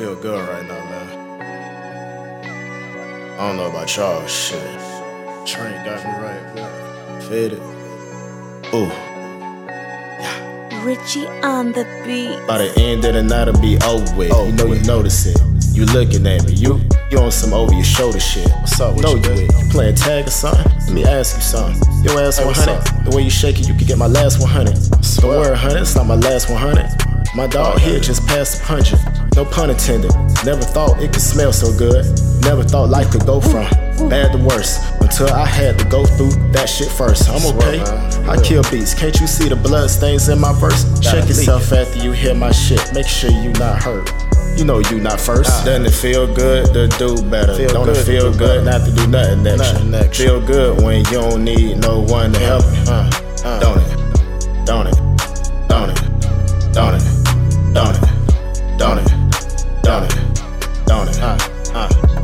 feel good right now, man. I don't know about y'all, shit. Train got me right, man. Fed it. Ooh. Richie on the beat. By the end of the night, it'll be over with. you know you notice it. You looking at me. You you on some over your shoulder shit. What's up? With know you, you with? You playing tag or something? Let me ask you something. Your ass hey, 100. The way you shake it, you could get my last 100. Don't worry, 100. It's not my last 100. My dog here just passed a hundred. No pun intended. Never thought it could smell so good. Never thought life could go from bad to worse until I had to go through that shit first. I'm okay. I kill beats. Can't you see the blood stains in my verse? Check yourself after you hear my shit. Make sure you not hurt. You know you not first. Doesn't it feel good to do better? Feel don't it feel good not to do nothing extra? Nothing extra. Feel good when you don't need no one to help you. Uh, uh, don't it?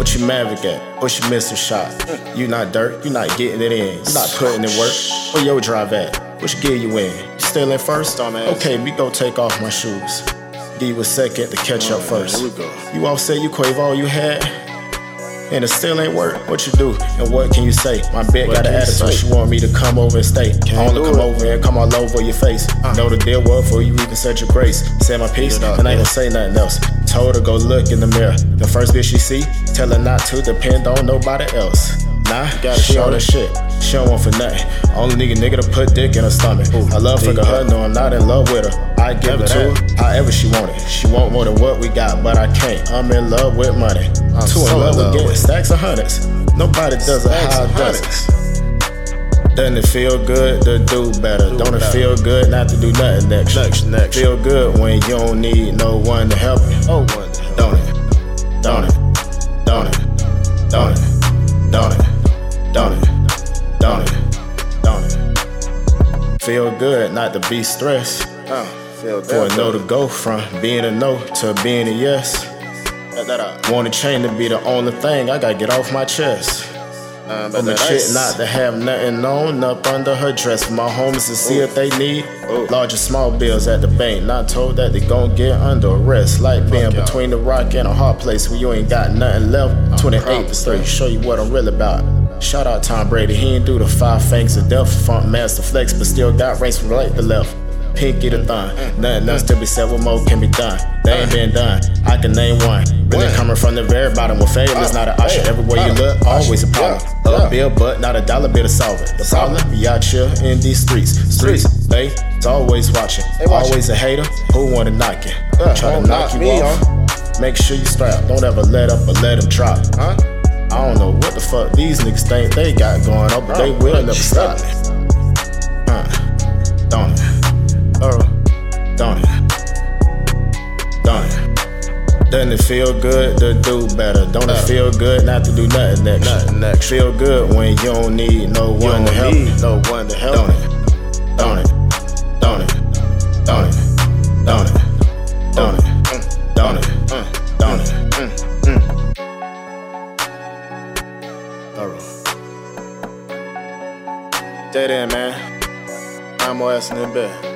What you maverick at? What you miss a shot? You not dirt, you not getting it in. You not putting in work. Where your drive at? Which gear you in? You still in first? Okay, me go take off my shoes. Give was second to catch up first. You all said you crave all you had and it still ain't work. What you do and what can you say? My bitch got an attitude, she want me to come over and stay. Can't I wanna come it. over and come all over your face. Uh. Know the deal well for you even said your grace. Say my piece, and I ain't gonna say nothing else. Told her go look in the mirror. The first bitch she see, tell her not to depend on nobody else. Nah, gotta she on that shit. She don't want for nothing. Only nigga nigga to put dick in her stomach. Ooh, I love fucking her, no, I'm not in love with her. I give it to her however she want it. She want more than what we got, but I can't. I'm in love with money. I'm Too so in love, with getting stacks of hundreds. Nobody does it how I does it. Doesn't it feel good to do better? Do don't it feel good not to do nothing next? Next, next. Feel good when you don't need no one to help you. Oh, one. Don't it? Don't it? Don't it? Don't it? Don't it? don't it? Don't it? Don't it? Feel good not to be stressed. Uh, feel For a no to go from being a no to being a yes. Want a chain to be the only thing I gotta get off my chest. Um, but the chick not to have nothing on up under her dress for my homies to see Ooh. if they need Ooh. large or small bills at the bank. Not told that they gon' get under arrest. Like Fuck being y'all. between the rock and a hard place where you ain't got nothing left. 28 to 3, show you what I'm really about. Shout out Tom Brady, he ain't do the five fangs of death, Funkmaster Flex, but still got ranks from right to left. Pinky to thumb, nothing else to be said, what more can be done? They ain't been done, I can name one. Really coming from the very bottom, where failure is not an option. Everywhere you look, always a problem. A bill, but not a dollar bill to solve it. The problem, out here in these streets. Streets, they, it's always watching. Always a hater, who wanna knock you? Try to knock you off. Make sure you strap, don't ever let up or let them drop. Huh? I don't know what the fuck these niggas think they got going on, but they will never stop. Uh, don't it? Uh, don't it? Don't it? Doesn't it feel good to do better? Don't it feel good not to do nothing next? Nothing next. Feel good when you don't need no one to help. Need no one to help. Don't it? Don't it? Don't it? Don't it? Don't it? Don't it? Don't it? Thorowgh. Dead end, man. I'm ass in bed.